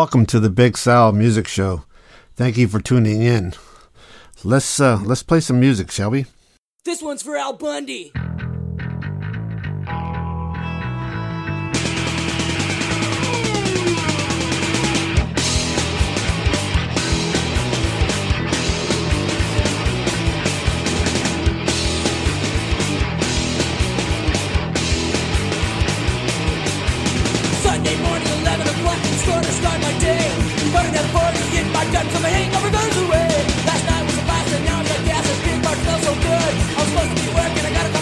Welcome to the Big Sal Music Show. Thank you for tuning in. Let's uh, let's play some music, shall we? This one's for Al Bundy. gonna start my day. Burning that 40 in my gun from my hangover goes away. Last night was a blast and now I'm got gas. This beer bar smells so good. I was supposed to be working, I gotta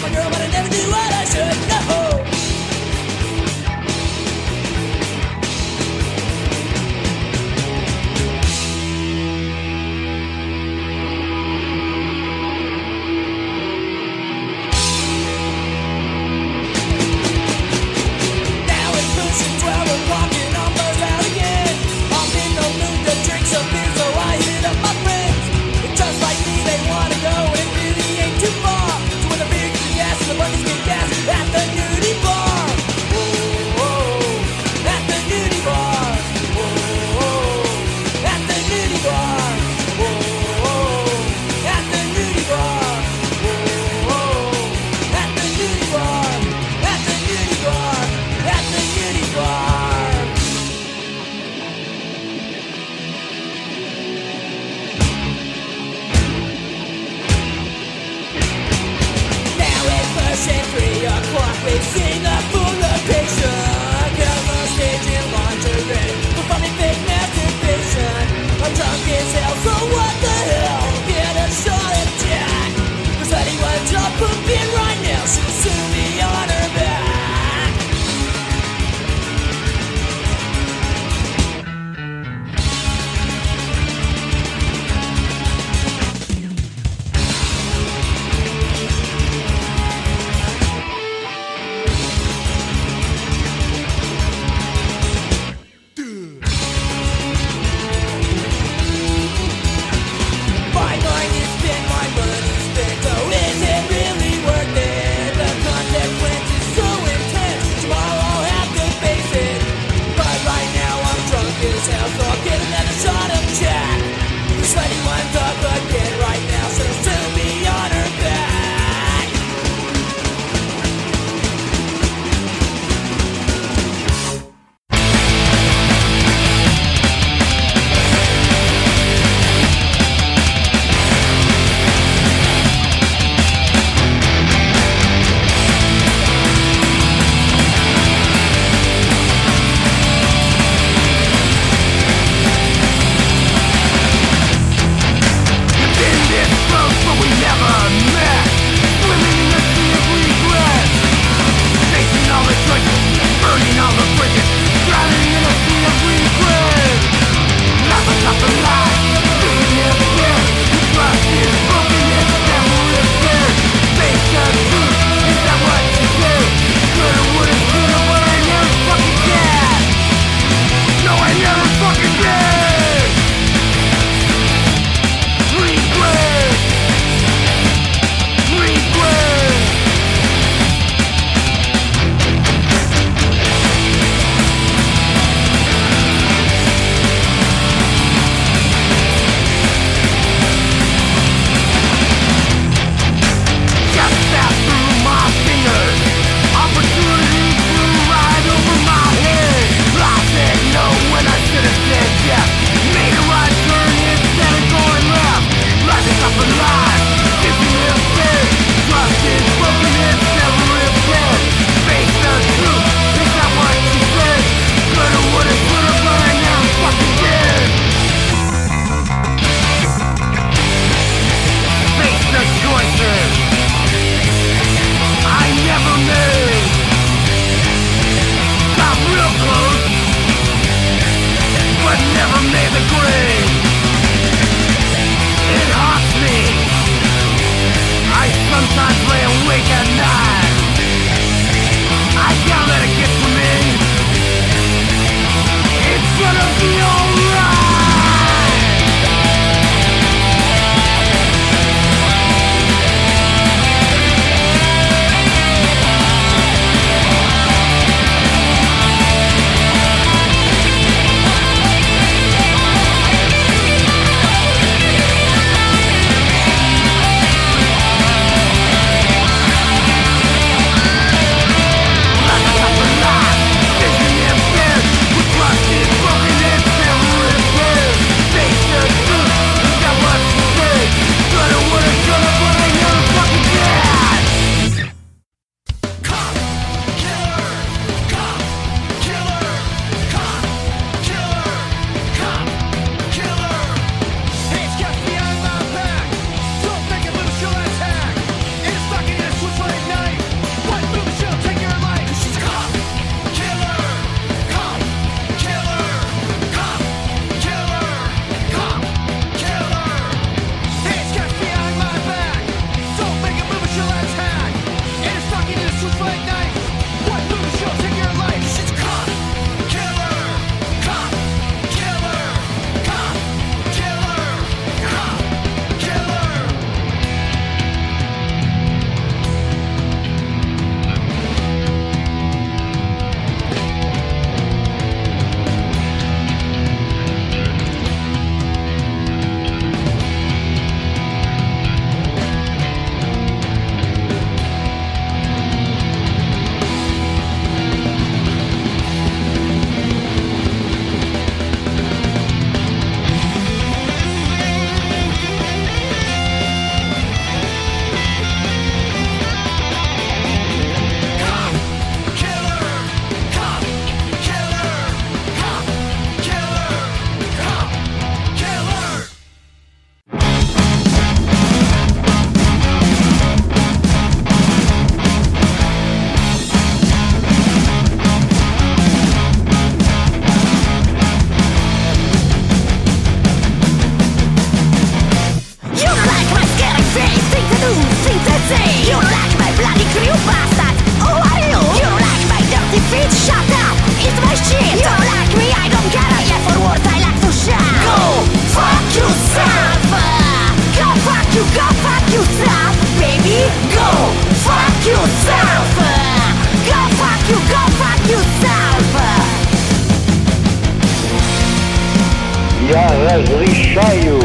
Я разрешаю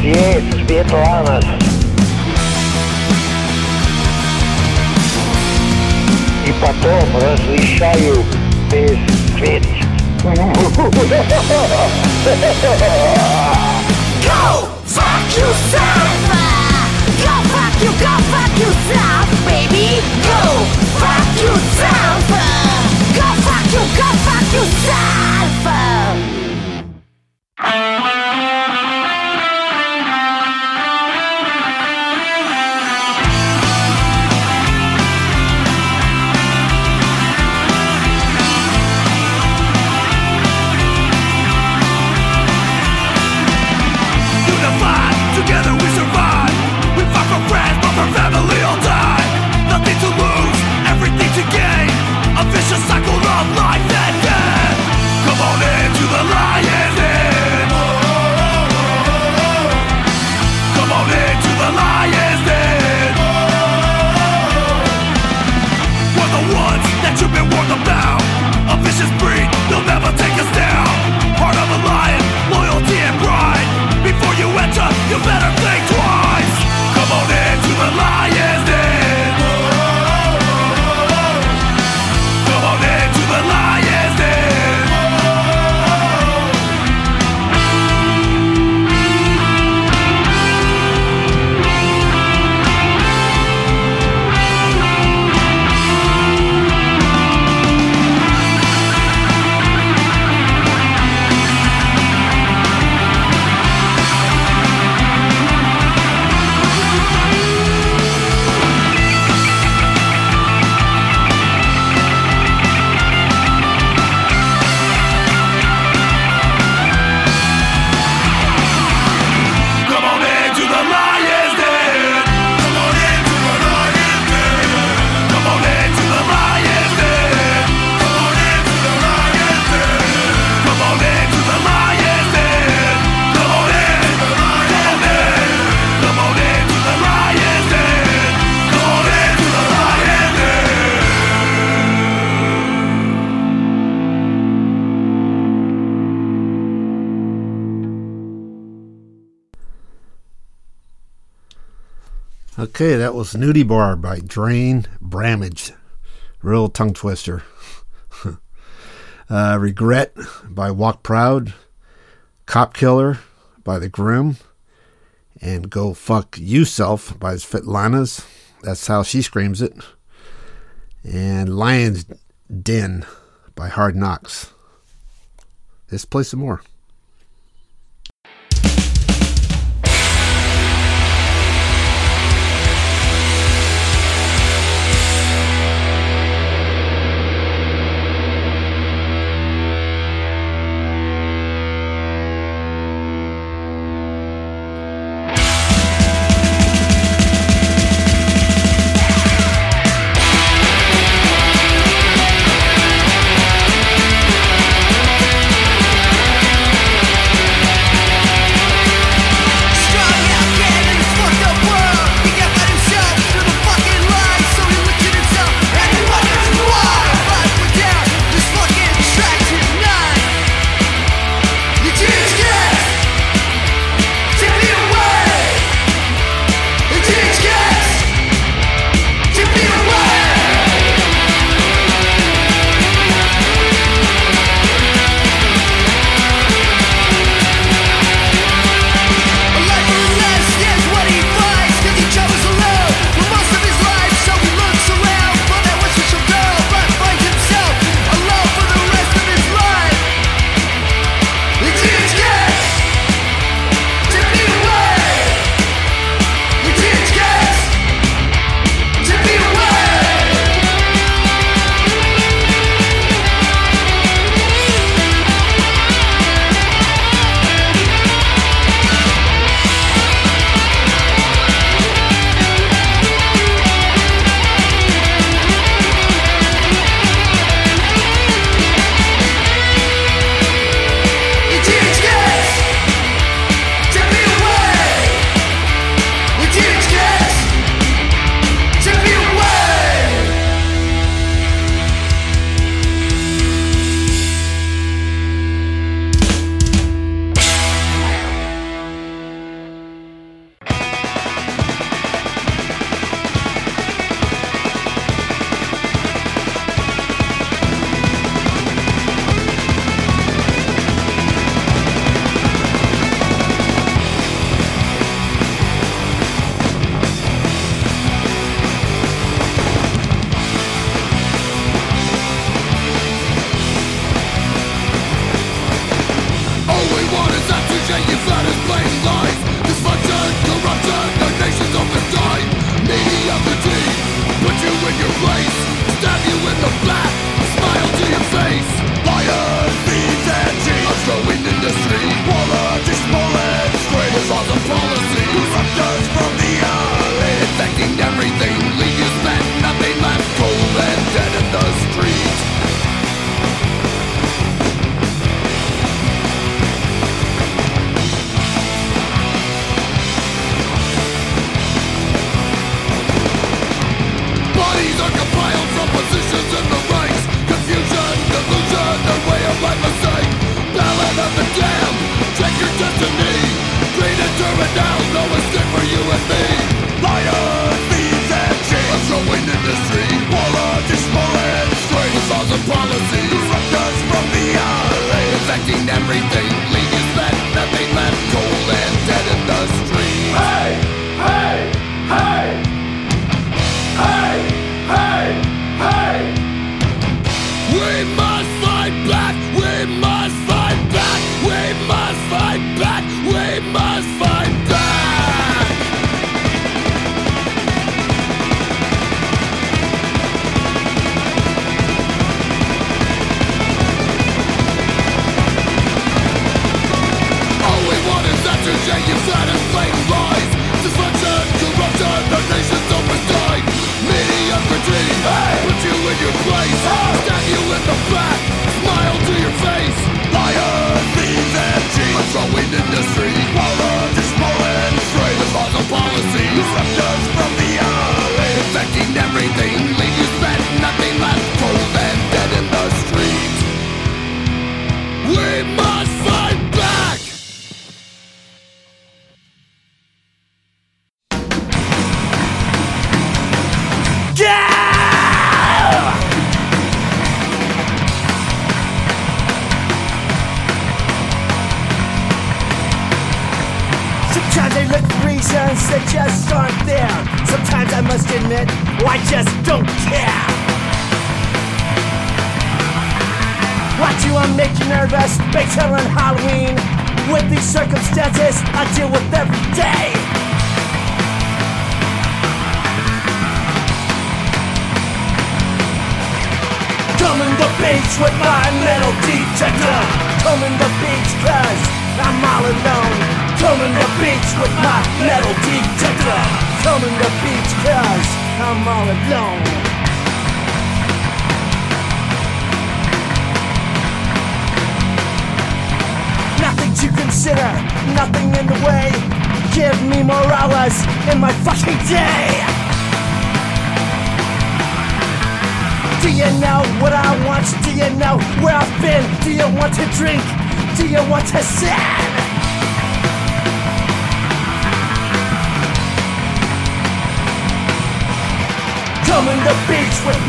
съесть Светлана patombras, né? lixaio perfeito. go fuck yourself! Go fuck you, go fuck yourself, baby! Go fuck yourself! Go fuck you, go fuck yourself! better thing was Nudie Bar by Drain Bramage. Real tongue twister. uh, Regret by Walk Proud. Cop Killer by The Groom. And Go Fuck Yourself by Svetlanas. That's how she screams it. And Lion's Den by Hard Knocks. Let's play some more.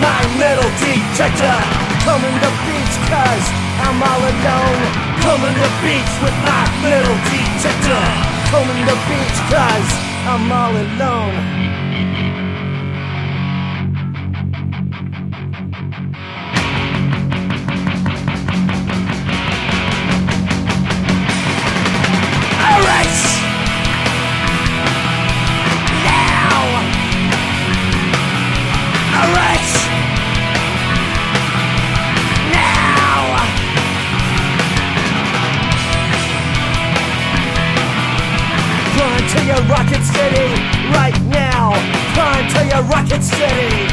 My metal detector. Coming to beach cause I'm all alone. Coming to beach with my metal detector. Coming to beach cause I'm all alone. Rocket city!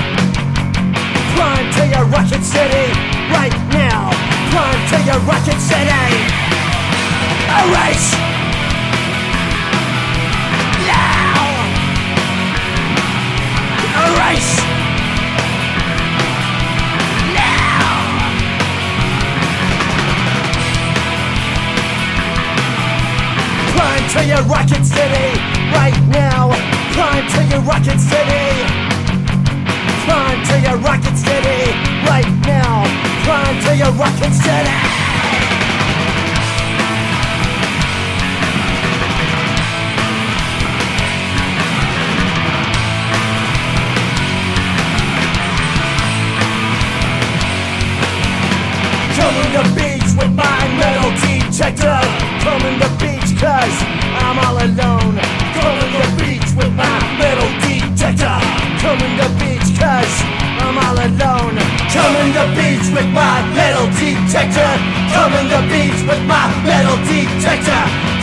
Run to your rocket city right now! Run to your rocket city! Alright! Now! Alright! Now! Climb to your rocket city right now! Climb to your rocket city! Climb to your rocket city right now! Climb to your rocket city! Coming to the beach with my metal detector. Coming to beach cause I'm all alone. Coming to the beach with my metal detector. Coming to beach cause I'm all alone. Coming to beach with my metal detector. Coming to beach with my metal detector.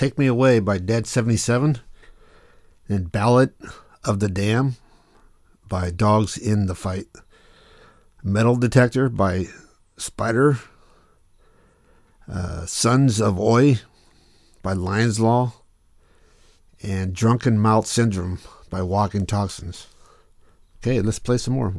Take Me Away by Dead 77, and Ballad of the Dam by Dogs in the Fight, Metal Detector by Spider, uh, Sons of Oi by Lion's Law, and Drunken Mouth Syndrome by Walking Toxins. Okay, let's play some more.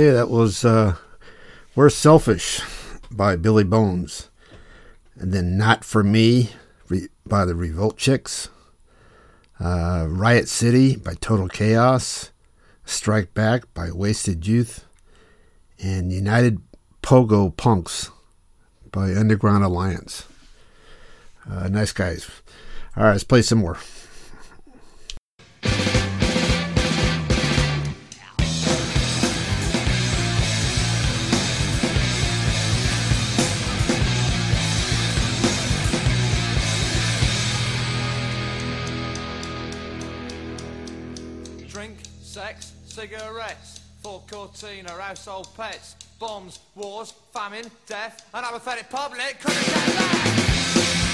Okay, that was uh, We're Selfish by Billy Bones. And then Not For Me by the Revolt Chicks. Uh, Riot City by Total Chaos. Strike Back by Wasted Youth. And United Pogo Punks by Underground Alliance. Uh, nice guys. All right, let's play some more. Cortina, household pets, bombs, wars, famine, death, and our pathetic public couldn't get that.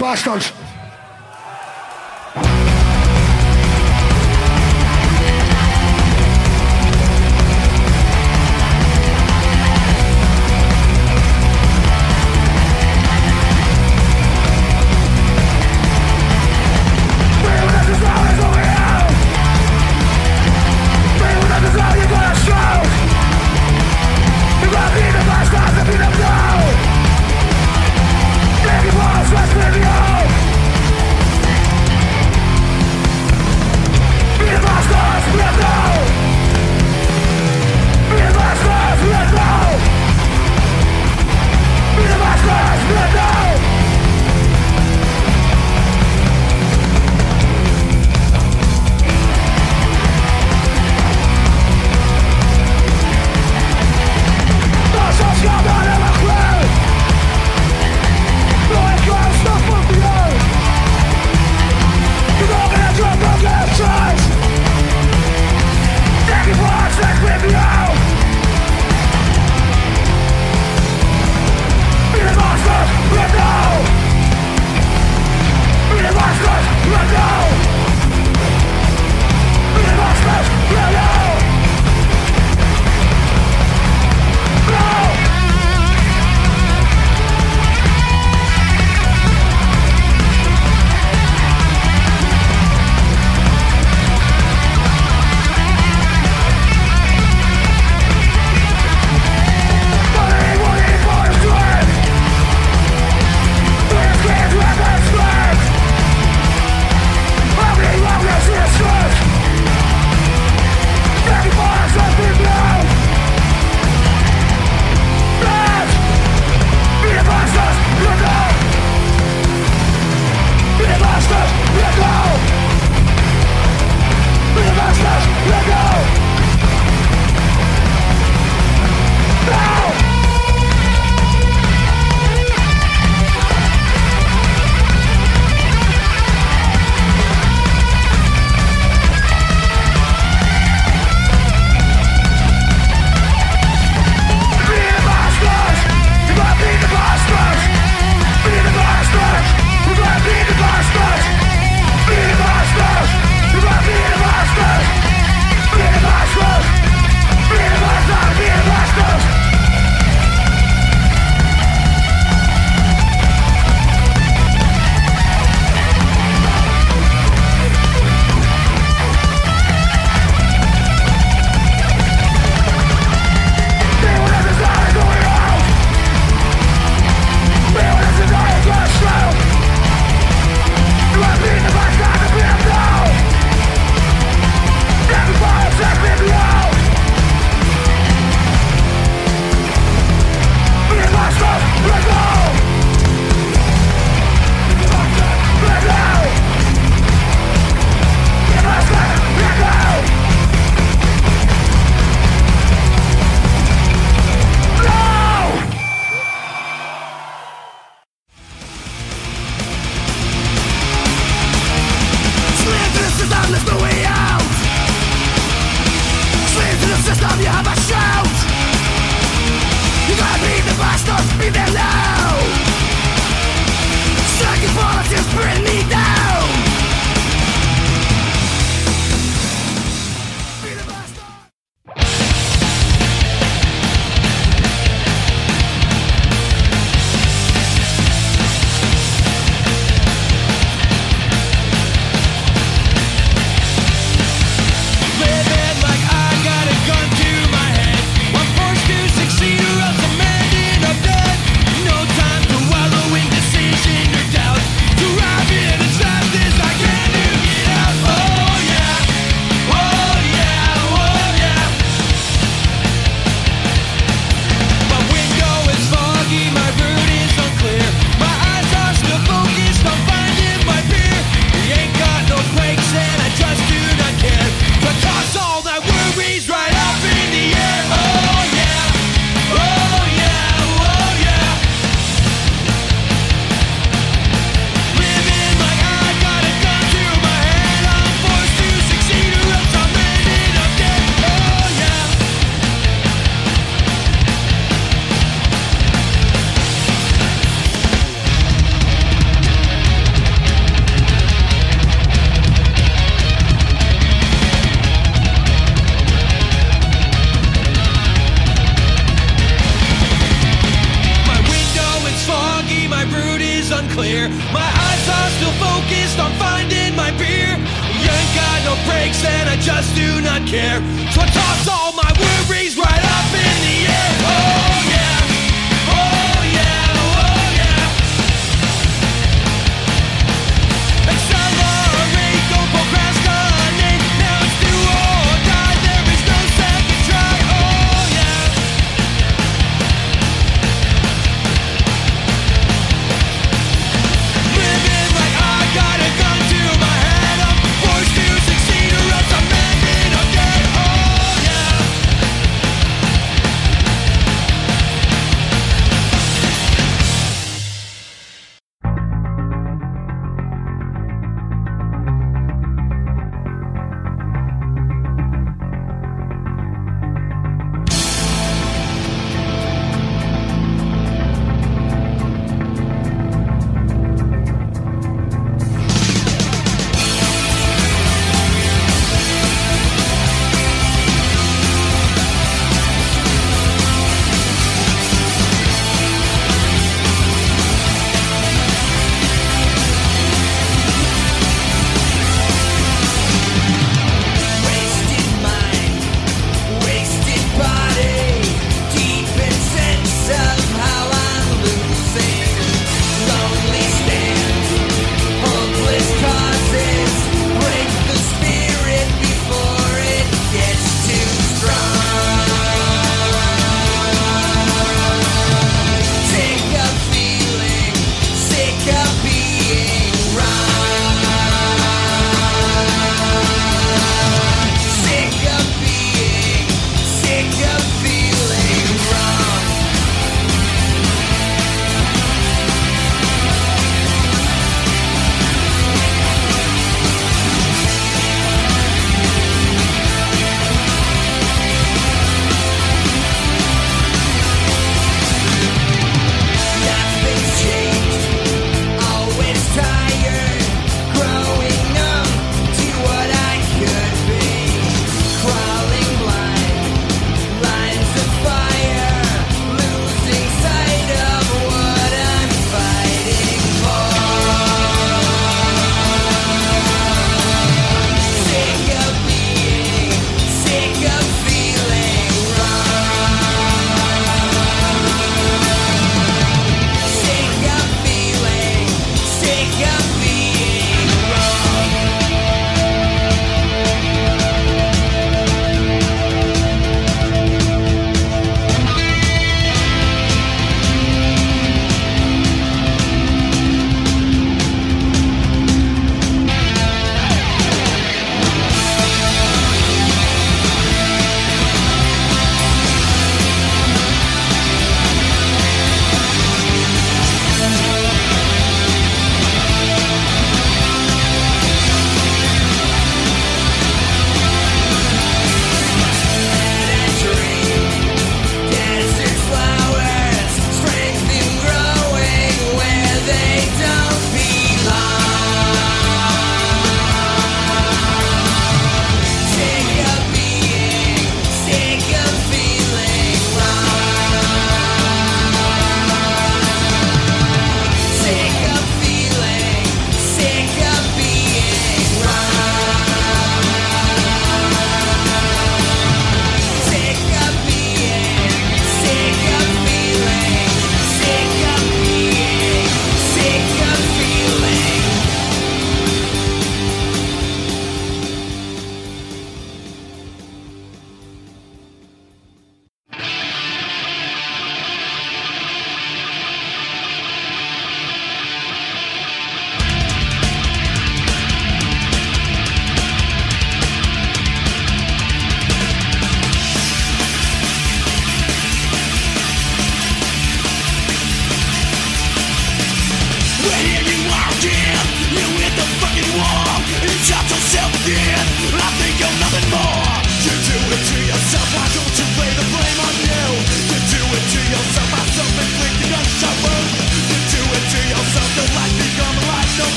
bastards.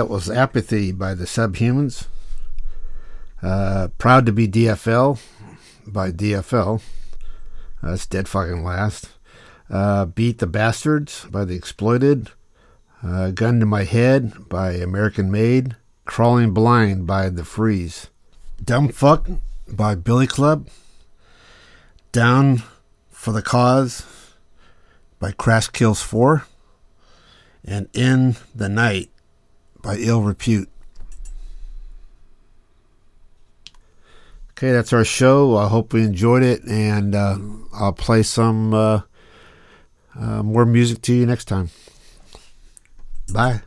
that was Apathy by the Subhumans. Uh, Proud to be DFL by DFL. That's uh, dead fucking last. Uh, Beat the Bastards by The Exploited. Uh, Gun to My Head by American Made. Crawling Blind by The Freeze. Dumb Fuck by Billy Club. Down for the Cause by Crash Kills 4. And In the Night by Ill Repute. Okay, that's our show. I hope we enjoyed it, and uh, I'll play some uh, uh, more music to you next time. Bye.